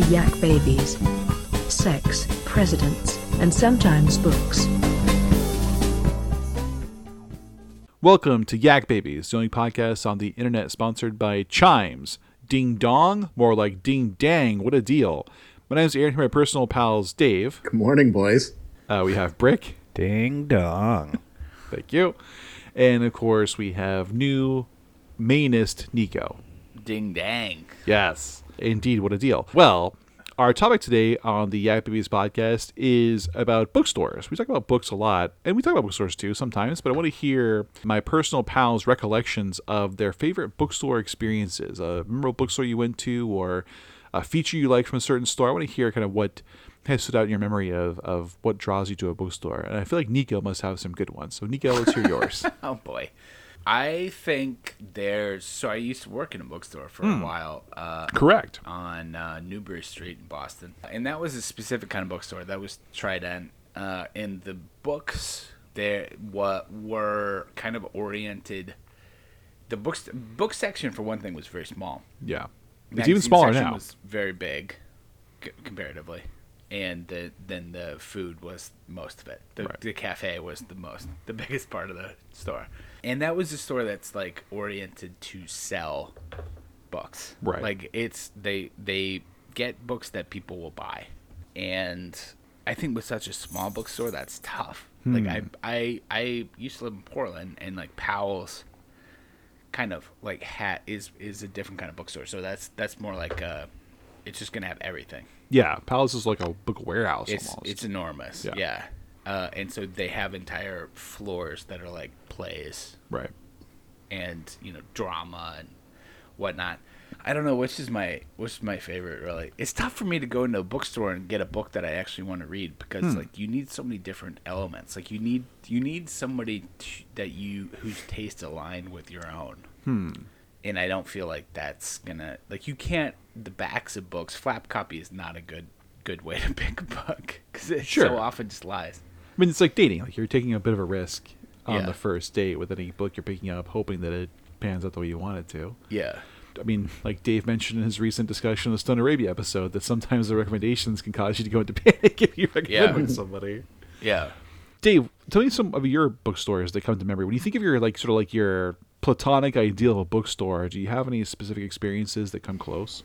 the Yak Babies. Sex, presidents, and sometimes books. Welcome to Yak Babies, the only podcast on the internet sponsored by Chimes. Ding dong, more like ding dang. What a deal! My name is Aaron. Here, my personal pals, Dave. Good morning, boys. Uh, we have Brick. Ding dong. Thank you. And of course, we have new mainist Nico. Ding dang. Yes, indeed, what a deal. Well, our topic today on the Yak Babies podcast is about bookstores. We talk about books a lot, and we talk about bookstores too sometimes, but I want to hear my personal pals' recollections of their favorite bookstore experiences. Uh, a memorable bookstore you went to, or a feature you liked from a certain store. I want to hear kind of what has stood out in your memory of, of what draws you to a bookstore. And I feel like Nico must have some good ones. So, Nico, let's hear yours. Oh boy. I think there's so I used to work in a bookstore for Hmm. a while uh, Correct. on uh, Newbury Street in Boston, and that was a specific kind of bookstore that was Trident. Uh, and the books there what were kind of oriented. The books book section for one thing was very small. Yeah. It's Magazine even smaller section now. Was very big, c- comparatively, and the, then the food was most of it. The, Right. the cafe was the most, the biggest part of the store, and that was a store that's like oriented to sell books. Right. Like it's they they get books that people will buy, and I think with such a small bookstore, that's tough. Like I I I used to live in Portland, and like Powell's kind of like hat is is a different kind of bookstore. So that's that's more like uh it's just gonna have everything. Yeah. Powell's is like a book warehouse It's almost. it's enormous. Yeah. Yeah. Uh, and so they have entire floors that are like plays right. and you know drama and whatnot. I don't know which is my which is my favorite really. It's tough for me to go into a bookstore and get a book that I actually want to read because like you need so many different elements. Like you need you need somebody to, that you whose tastes align with your own. Hmm. And I don't feel like that's gonna like you can't the backs of books flap copy is not a good good way to pick a book because it Sure. so often just lies. I mean, it's like dating. Like you're taking a bit of a risk on Yeah. the first date with any book you're picking up, hoping that it pans out the way you want it to. Yeah. I mean, like Dave mentioned in his recent discussion of the Stone Arabia episode, that sometimes the recommendations can cause you to go into panic if you recommend Yeah. somebody. Yeah. Dave, tell me some of your book stories that come to memory. When you think of your like sort of like your platonic ideal of a bookstore, do you have any specific experiences that come close?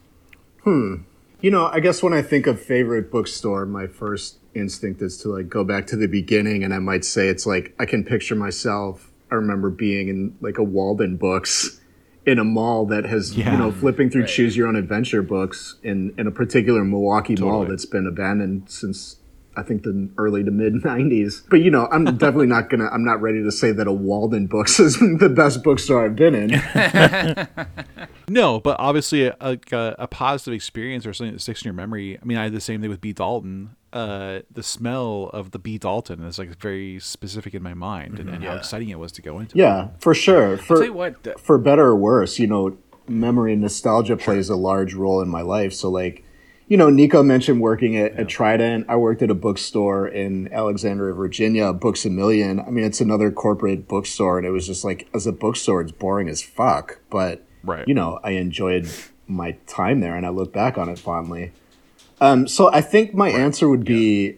Hmm. You know, I guess when I think of favorite bookstore, my first instinct is to like go back to the beginning, and I might say it's like I can picture myself. I remember being in like a Walden Books in a mall that has Yeah. you know flipping through Right. choose your own adventure books in in a particular Milwaukee mall that's been abandoned since I think the early to mid '90s. But you know, I'm definitely not gonna. I'm not ready to say that a Walden Books is the best bookstore I've been in. No, but obviously a, a, a positive experience or something that sticks in your memory. I mean, I had the same thing with B. Dalton. Uh, the smell of the B. Dalton is like very specific in my mind, and, and how exciting it was to go into. Yeah, for sure. For tell you what, the- for better or worse, you know, memory and nostalgia plays a large role in my life. So like, you know, Nico mentioned working at, at Trident. I worked at a bookstore in Alexandria, Virginia, Books a Million. I mean, it's another corporate bookstore, and it was just like, as a bookstore, it's boring as fuck. But Right. you know, I enjoyed my time there, and I look back on it fondly. Um, so I think my answer would be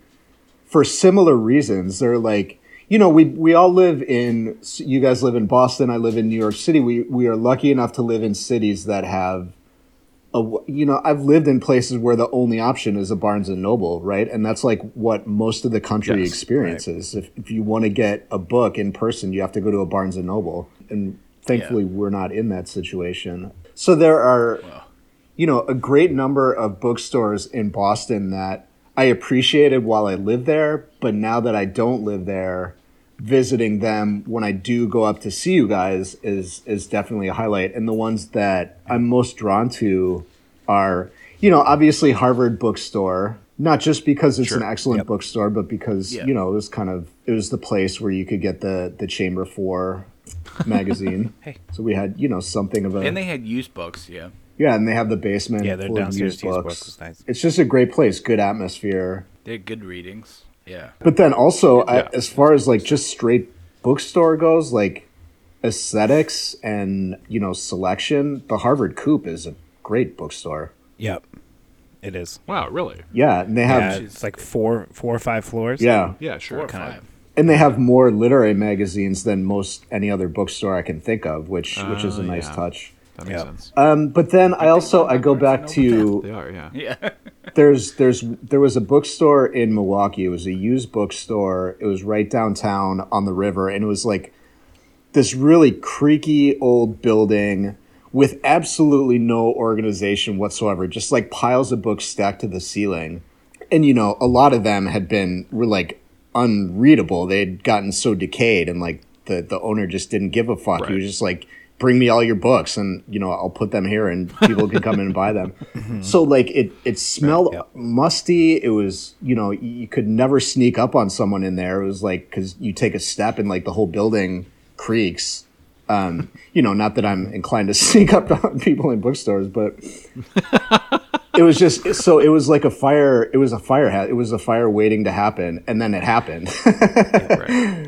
for similar reasons. They're like, you know, we we all live in. You guys live in Boston. I live in New York City. We we are lucky enough to live in cities that have. A, you know, I've lived in places where the only option is a Barnes and Noble, right? And that's like what most of the country Yes, experiences. If, if you want to get a book in person, you have to go to a Barnes and Noble. And thankfully, we're not in that situation. So there are you know, a great number of bookstores in Boston that I appreciated while I lived there, but now that I don't live there, visiting them when I do go up to see you guys is is definitely a highlight. And the ones that I'm most drawn to are, you know, obviously Harvard Bookstore, not just because it's an excellent bookstore, but because, Yeah. you know, it was kind of it was the place where you could get the the Chamber 4 magazine. Hey. So we had, you know, something of a and they had used books, yeah. yeah, and they have the basement. Yeah, of downstairs used used books. books nice. It's just a great place, good atmosphere. They had good readings. Yeah. But then also, I, as far as like just straight bookstore goes, like aesthetics and you know selection, the Harvard Coop is a great bookstore. Yep. it is. Wow, really? Yeah, and they Yeah, have it's like four, four or five floors. yeah, Yeah, Four sure. or Kind of- five. and they have more literary magazines than most any other bookstore I can think of, which which is a nice yeah. touch. That makes Yeah. sense. Um, but then I also I go back to They are, yeah. Yeah. There's there's there was a bookstore in Milwaukee. It was a used bookstore. It was right downtown on the river, and it was like this really creaky old building with absolutely no organization whatsoever. Just like piles of books stacked to the ceiling, and you know a lot of them had been were like unreadable. They had gotten so decayed, and like the the owner just didn't give a fuck. He was just like. Bring me all your books, and you know I'll put them here, and people can come in and buy them. So like it, it smelled Yep. musty. It was, you know, you could never sneak up on someone in there. It was like because you take a step and like the whole building creaks. Um, you know, not that I'm inclined to sneak up on people in bookstores, but it was just so. It was like a fire. It was a fire. Ha- it was a fire waiting to happen, and then it happened. Right.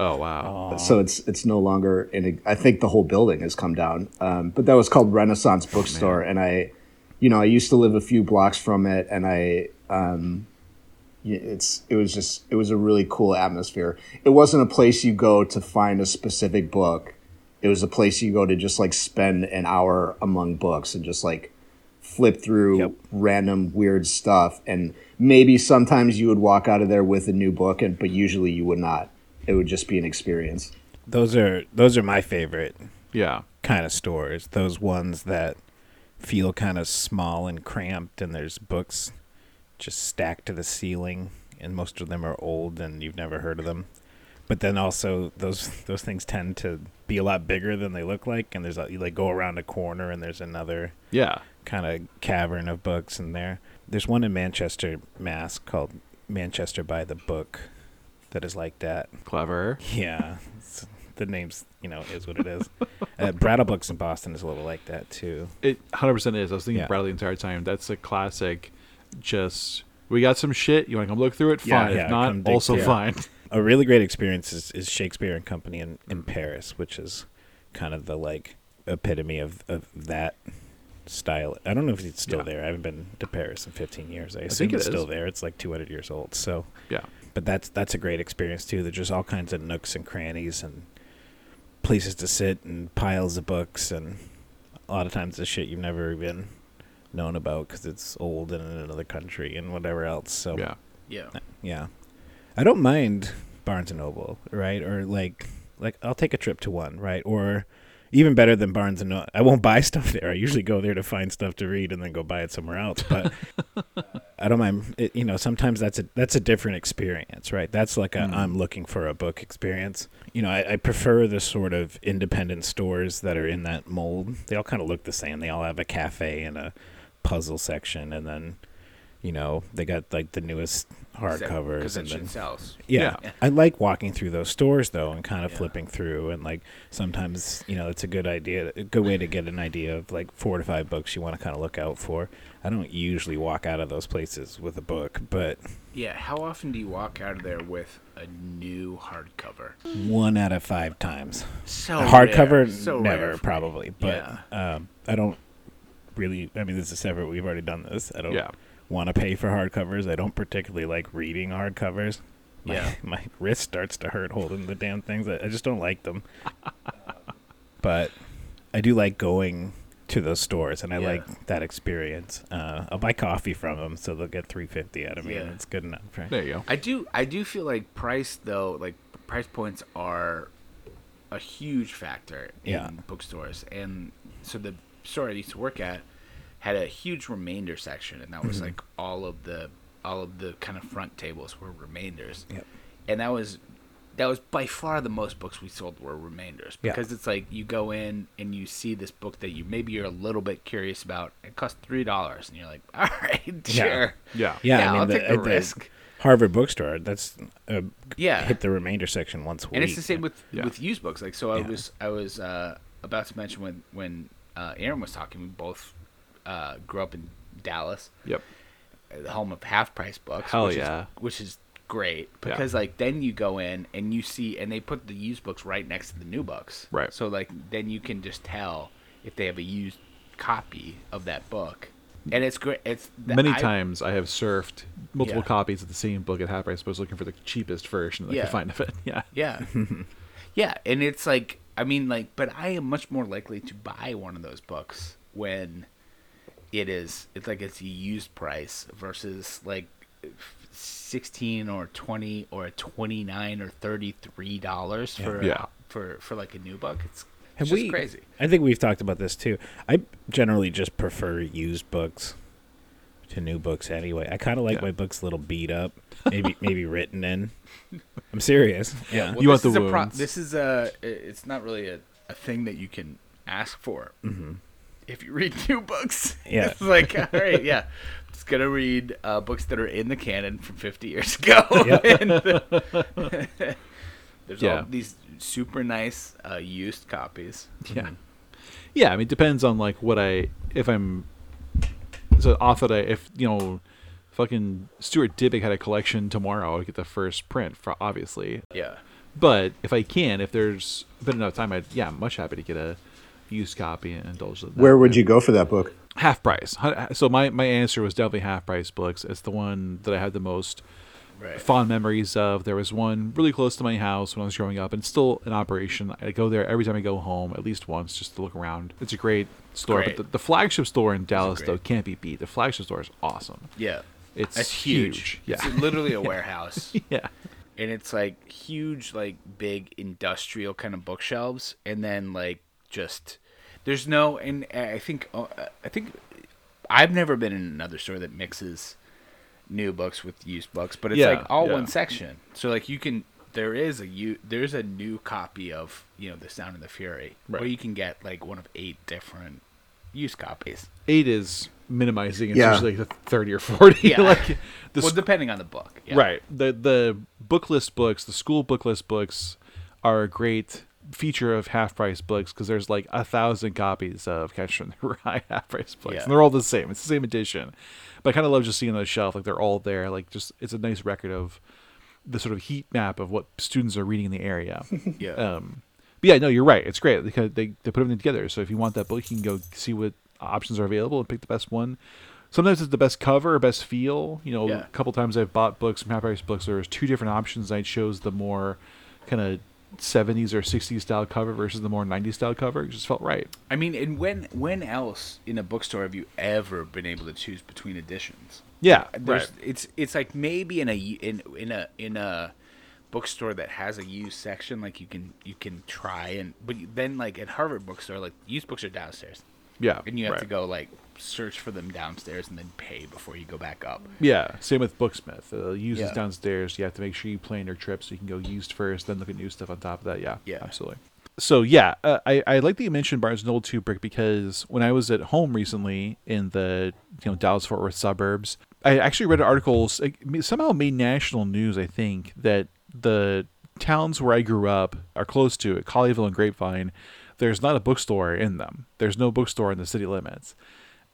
Oh, wow. so it's it's no longer in. A, I think the whole building has come down. Um, but that was called Renaissance Bookstore, and I, you know, I used to live a few blocks from it, and I, um, it's it was just it was a really cool atmosphere. It wasn't a place you go to find a specific book. It was a place you go to just like spend an hour among books and just like flip through Yep. random weird stuff and maybe sometimes you would walk out of there with a new book and but usually you would not it would just be an experience Those are those are my favorite Yeah. kind of stores. Those ones that feel kind of small and cramped, and there's books just stacked to the ceiling, and most of them are old and you've never heard of them. But then also those those things tend to be a lot bigger than they look like, and there's a, you like go around a corner and there's another Yeah. kind of cavern of books in there. There's one in Manchester, Mass, called Manchester by the Book, that is like that. Clever. Yeah, the name's you know is what it is. uh, Brattle Books in Boston is a little like that too. It 100% is. I was thinking Yeah. Brattle the entire time. That's a classic. Just, we got some shit. You want to come look through it? Fine. yeah, if not, also fine. A really great experience is, is Shakespeare and Company in, in Paris, which is kind of the like epitome of, of that style. I don't know if it's still Yeah. there. I haven't been to Paris in 15 years. I, think assume it it's still there. It's like 200 years old. So, Yeah. But that's that's a great experience too. There's just all kinds of nooks and crannies and places to sit and piles of books and a lot of times the shit you've never even known about because it's old and in another country and whatever else. So Yeah. Yeah. Uh, yeah, I don't mind Barnes and Noble, right? Or like, like I'll take a trip to one, right? Or even better than Barnes and Noble, I won't buy stuff there. I usually go there to find stuff to read and then go buy it somewhere else. But I don't mind. It, you know, sometimes that's a that's a different experience, right? That's like mm. I'm looking for a book experience. You know, I, I prefer the sort of independent stores that are in that mold. They all kind of look the same. They all have a cafe and a puzzle section, and then you know they got like the newest hardcovers Because and that shit sells. yeah. Yeah. I like walking through those stores though and kind of Yeah. flipping through and like sometimes, you know, it's a good idea, a good way to get an idea of like four to five books you want to kind of look out for. I don't usually walk out of those places with a book, but Yeah. How often do you walk out of there with a new hardcover? one out of five times. So Hardcover. So never rare for me. probably, but um, I don't really. I mean, this is separate. We've already done this. I don't Yeah. Want to pay for hardcovers. I don't particularly like reading hardcovers. My, Yeah. my wrist starts to hurt holding the damn things. I, I just don't like them. but I do like going to those stores, and I Yeah. like that experience. Uh, I'll buy coffee from them, so they'll get three fifty out of me, and Yeah. it's good enough. Right? There you go. I do. I do feel like price though, like price points are a huge factor in Yeah. bookstores, and so the store I used to work at had a huge remainder section, and that was Mm-hmm. like all of the all of the kind of front tables were remainders, Yep. and that was that was by far the most books we sold were remainders Yeah. because it's like you go in and you see this book that you maybe you're a little bit curious about. It costs three dollars, and you're like, all right, sure, Yeah. Yeah, Yeah, I mean, I'll the, take the at risk. Harvard Bookstore. That's uh, Yeah. hit the remainder section once a week. and it's the same with Yeah. with used books. Like so, I Yeah. was I was uh, about to mention when when uh, Aaron was talking. We both uh, grew up in Dallas, Yep. the home of half price books. Hell which yeah. is, which is great Yeah. because like then you go in and you see and they put the used books right next to the new books. Right. So like then you can just tell if they have a used copy of that book. and it's great. It's the- Many I- times I have surfed multiple Yeah. copies of the same book at half price, was looking for the cheapest version that I could find of it. Yeah. Yeah. yeah, and it's like I mean like but I am much more likely to buy one of those books when it is it's like it's a used price versus like 16 or 20 or 29 or 33 dollars for Yeah. for for like a new book. It's, Have it's just we? crazy. I think we've talked about this too. I generally just prefer used books to new books anyway. I kind of like Yeah. my books a little beat up, maybe maybe written in. I'm serious. Yeah. Well, You want the is a pro- wounds. this is a it's not really a, a thing that you can ask for. Mm-hmm. If you read new books, Yeah. it's like all right, yeah, just gonna read uh, books that are in the canon from 50 years ago. and, there's Yeah. all these super nice uh, used copies. Yeah. Yeah, I mean, it depends on like what I if I'm so author that I if you know fucking Stuart Dybek had a collection tomorrow, I would get the first print for obviously. Yeah, But if I can, if there's been enough time, I'd yeah, I'm much happy to get a used copy and indulge in that. Where would you go for that book? half price? So my my answer was definitely half price books. It's the one that I had the most right. fond memories of. There was one really close to my house when I was growing up, and it's still in operation. I go there every time I go home, at least once, just to look around. It's a great store, Great. but the, the flagship store in Dallas though can't be beat. The flagship store is awesome. Yeah, It's That's huge. huge. Yeah, It's literally a warehouse. yeah, and it's like huge like big industrial kind of bookshelves and then like just there's no and i think uh, i think i've never been in another store that mixes new books with used books but it's Yeah, like all yeah. one section so like you can there is a you there's a new copy of you know the sound of the fury Right. where you can get like one of eight different used copies eight is minimizing. It's Yeah. usually like the thirty or forty. Yeah. like the well sc- depending on the book yeah. Right. The the book list books, the school book list books, are a great feature of half price books because there's like a thousand copies of Catcher in the Rye half price books, Yeah. and they're all the same. It's the same edition, but I kind of love just seeing on the shelf like they're all there. Like just it's a nice record of the sort of heat map of what students are reading in the area. yeah um, but yeah, no, you're right. It's great because they they put everything together. So if you want that book, you can go see what options are available and pick the best one. Sometimes it's the best cover or best feel. You know, Yeah. a couple times I've bought books from half price books. There was two different options. I chose the more kind of 70s or 60s style cover versus the more 90s style cover. It just felt right. I mean, and when when else in a bookstore have you ever been able to choose between editions? Yeah, There's, right. It's it's like maybe in a in in a in a bookstore that has a used section, like you can you can try and but then like at Harvard bookstore, like used books are downstairs, Yeah, and you have to go like search for them downstairs and then pay before you go back up. Yeah, same with Booksmith. Uh, used is Yeah. downstairs. You have to make sure you plan your trip so you can go used first, then look at new stuff on top of that. Yeah, Yeah. absolutely. So yeah, uh, I I like that you mentioned Barnes and Noble too, Brick, because when I was at home recently in the you know Dallas Fort Worth suburbs, I actually read articles like, somehow made national news. I think that the towns where I grew up are close to it, Colleyville and Grapevine. There's not a bookstore in them. There's no bookstore in the city limits,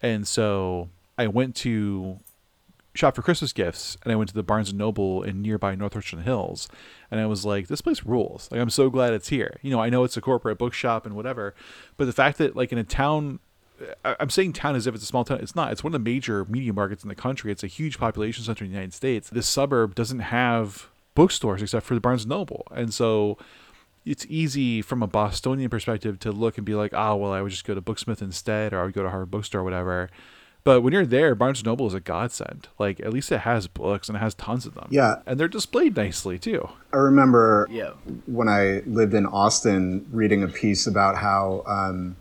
and so I went to shop for Christmas gifts, and I went to the Barnes and Noble in nearby North Richland Hills, and I was like, this place rules. Like, I'm so glad it's here. You know, I know it's a corporate bookshop and whatever, but the fact that like in a town, I'm saying town as if it's a small town. It's not. It's one of the major media markets in the country. It's a huge population center in the United States. This suburb doesn't have bookstores except for the Barnes and Noble, and so it's easy from a Bostonian perspective to look and be like, oh, well, I would just go to Booksmith instead, or I would go to Harvard Bookstore, or whatever. But when you're there, Barnes and Noble is a godsend. Like at least it has books and it has tons of them. Yeah. and they're displayed nicely too. I remember Yeah. when I lived in Austin reading a piece about how um,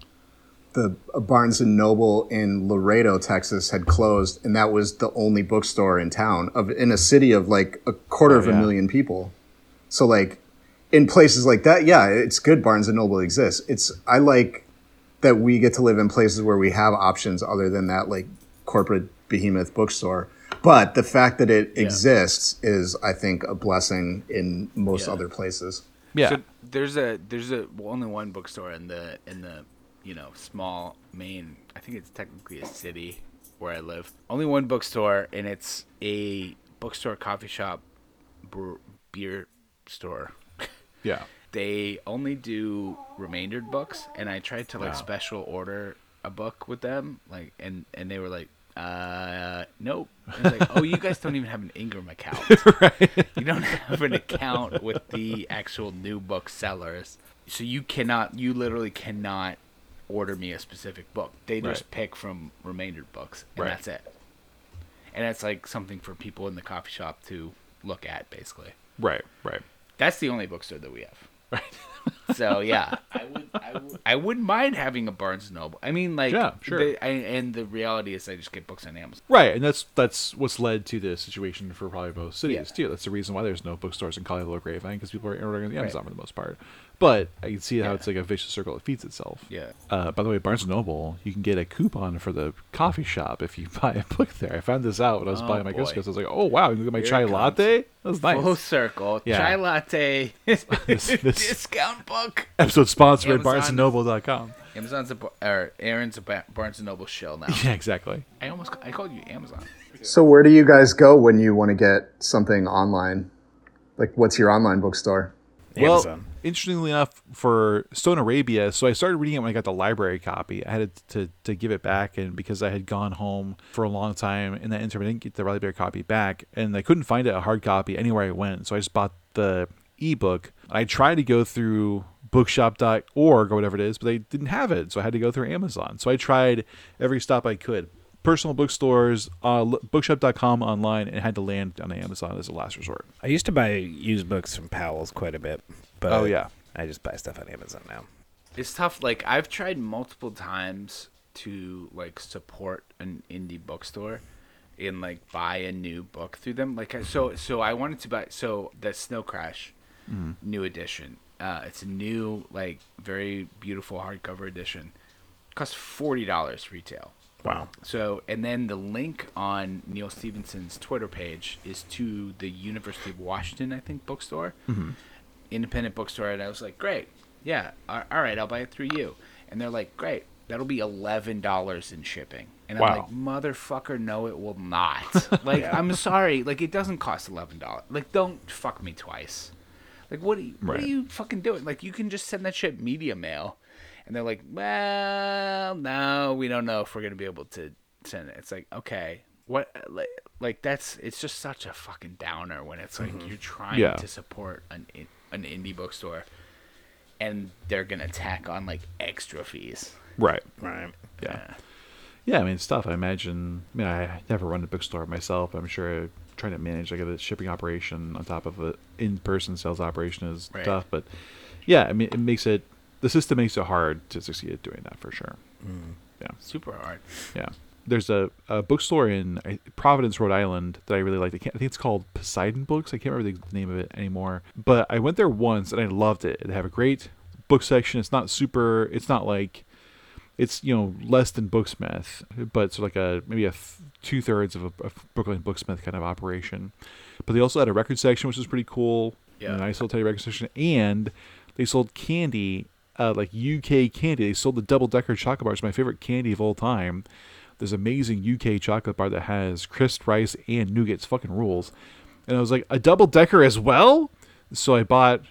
the Barnes and Noble in Laredo, Texas, had closed, and that was the only bookstore in town of in a city of like a quarter Oh, of a million people. So like in places like that, yeah, it's good. Barnes and Noble exists. It's I like that we get to live in places where we have options other than that like corporate behemoth bookstore. But the fact that it exists is, I think, a blessing in most Yeah. other places. Yeah, So there's a there's a well, only one bookstore in the in the you know small Maine. I think it's technically a city where I live. Only one bookstore, and it's a bookstore, coffee shop, bre- beer store. Yeah, They only do remaindered books, and I tried to like special order a book with them, like and and they were like uh, nope. It's like, oh, you guys don't even have an Ingram account. You don't have an account with the actual new booksellers, so you cannot. You literally cannot order me a specific book. They just Right. pick from remainder books, and Right. that's it. And it's like something for people in the coffee shop to look at, basically. Right, right. That's the only bookstore that we have. Right. so yeah, I would, I would, I wouldn't mind having a Barnes and Noble. I mean, like, Yeah, sure. the- I, and the reality is, I just get books on Amazon. Right, and that's that's what's led to the situation for probably both cities Yeah. too. That's the reason why there's no bookstores in or Grapevine because people are ordering on the Amazon for the most part. But I can see how Yeah. it's like a vicious circle that feeds itself. Yeah. Uh, by the way, Barnes and Noble, you can get a coupon for the coffee shop if you buy a book there. I found this out when I was Oh, buying my Ghost. I was like, oh wow, you can get my Here chai latte. That was nice. Full circle. Yeah. Chai latte. This- this- discount book. Episode sponsored by Amazon. BarnesandNoble.com. Amazon's a Bar- or Aaron's a Ba- Barnes and Noble shill now. Yeah, exactly. I almost I called you Amazon. So where do you guys go when you want to get something online? Like, what's your online bookstore? Well, Amazon. interestingly enough, for Stone Arabia, so I started reading it when I got the library copy. I had to, to give it back, and because I had gone home for a long time in that interim, I didn't get the library copy back, and I couldn't find it a hard copy anywhere I went. So I just bought the ebook. I tried to go through bookshop.org or whatever it is, but they didn't have it, so I had to go through Amazon. So I tried every stop I could. Personal bookstores, uh, bookshop.com online, and had to land on Amazon as a last resort. I used to buy used books from Powell's quite a bit, but Oh, yeah. I just buy stuff on Amazon now. It's tough. Like I've tried multiple times to like support an indie bookstore and like buy a new book through them. Like so so I wanted to buy so the Snow Crash new edition. Uh, it's a new like very beautiful hardcover edition. Costs forty dollars retail. Wow. So, and then the link on Neal Stephenson's Twitter page is to the University of Washington, I think, bookstore, independent bookstore. And I was like, great, yeah, all right, I'll buy it through you. And they're like, great, that'll be eleven dollars in shipping. And I'm like, motherfucker, no, it will not. like, I'm sorry, like it doesn't cost eleven dollars. Like, don't fuck me twice. Like, what are you, what are you fucking doing? Like, you can just send that shit media mail, and they're like, well, no, we don't know if we're gonna be able to send it. It's like, okay, what? Like, like that's it's just such a fucking downer when it's like mm-hmm. you're trying Yeah. to support an an indie bookstore, and they're gonna tack on like extra fees. Right. Right. Yeah. Yeah, I mean, stuff. I imagine. I mean, I never run a bookstore myself. I'm sure trying to manage like a shipping operation on top of a in-person sales operation is Right. tough. But yeah, I mean, it makes it the system makes it hard to succeed at doing that for sure. Mm-hmm. Yeah, Super hard. yeah. There's a, a bookstore in Providence, Rhode Island that I really like. I, can't, I think it's called Poseidon Books. I can't remember the name of it anymore. But I went there once and I loved it. They have a great book section. It's not super. It's not like it's you know less than Booksmith, but it's like a maybe a th- two thirds of a, a Brookline Booksmith kind of operation. But they also had a record section, which was pretty cool. Yeah. A nice little tiny record section, and they sold candy, uh, like UK candy. They sold the double decker chocolate bars, my favorite candy of all time. This amazing UK chocolate bar that has crisp rice and nougat. It's fucking rules. And I was like, a double decker as well. So I bought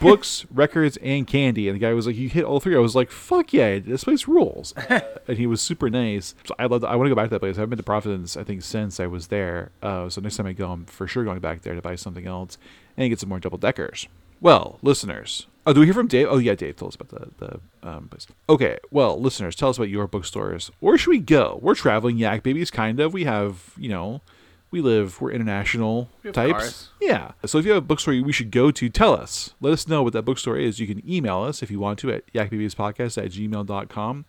books, records, and candy. And the guy was like, "You hit all three. I was like, "Fuck yeah, this place rules." and he was super nice. So I love. I want to go back to that place. I haven't been to Providence, I think, since I was there. Uh, so next time I go, I'm for sure going back there to buy something else and get some more double deckers. Well, listeners. Oh, do we hear from Dave? Oh, yeah, Dave told us about the the um, place. Okay, well, listeners, tell us about your bookstores. Where should we go? We're traveling yak babies, kind of. We have, you know, we live. We're international We have types. cars. Yeah. So if you have a bookstore we should go to, tell us. Let us know what that bookstore is. You can email us if you want to at yakbabiespodcast at gmail.com.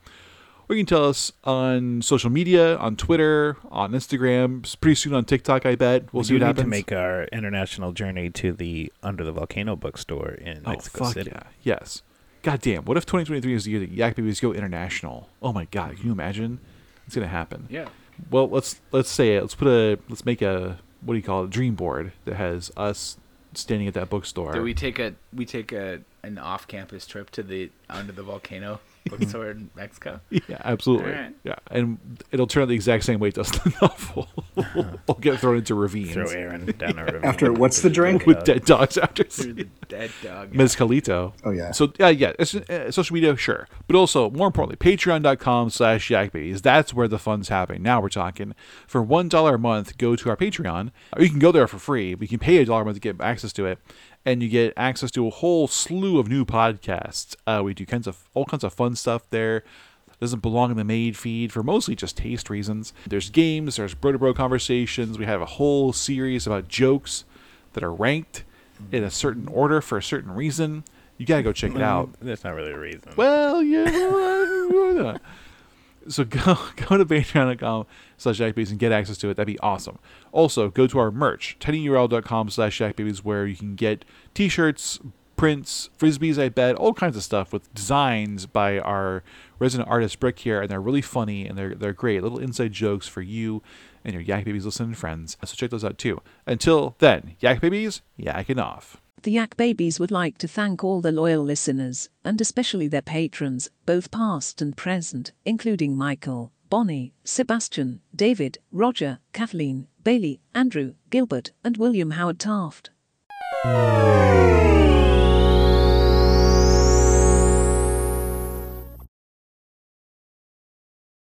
Or you can tell us on social media, on Twitter, on Instagram, pretty soon on TikTok, I bet. We'll we see do what need happens. to make our international journey to the Under the Volcano bookstore in oh, Mexico fuck City. yeah. Yes. God damn. What if 2023 is the year that Yak Babies go international? Oh my God. Can you imagine? It's going to happen. Yeah. Well, let's let's say it. Let's put a let's make a what do you call it? Dream board that has us standing at that bookstore. Do we take a we take a an off campus trip to the under the volcano bookstore in Mexico? Yeah, absolutely. Alright. Yeah, and it'll turn out the exact same way it does the novel. we'll get thrown into ravines Throw Aaron down a ravine. After what's the drink? with dead dogs after. Through the Dead dog. Ms. Calito. Oh, yeah. So uh, yeah, it's, uh, social media, sure, but also more importantly, Patreon.com/slash YakBabies. That's where the fun's happening. Now we're talking. For one dollar a month, go to our Patreon, or you can go there for free. But you can pay a dollar a month to get access to it, and you get access to a whole slew of new podcasts. Uh, we do kinds of all kinds of fun stuff there. Doesn't belong in the maid feed for mostly just taste reasons. There's games, there's bro to bro conversations. We have a whole series about jokes that are ranked in a certain order for a certain reason. You gotta go check it out. That's not really a reason. Well, yeah. so go go to patreon.com slash yakbabies and get access to it. That'd be awesome. Also, go to our merch, tinyurl.com slash yakbabies, where you can get t-shirts, prints, frisbees, I bet, all kinds of stuff with designs by our resident artist Brick here, and they're really funny and they're they're great. Little inside jokes for you and your Yak Babies listening friends. So check those out too. Until then, Yak Babies, yakking off. The Yak Babies would like to thank all the loyal listeners, and especially their patrons, both past and present, including Michael, Bonnie, Sebastian, David, Roger, Kathleen, Bailey, Andrew, Gilbert, and William Howard Taft.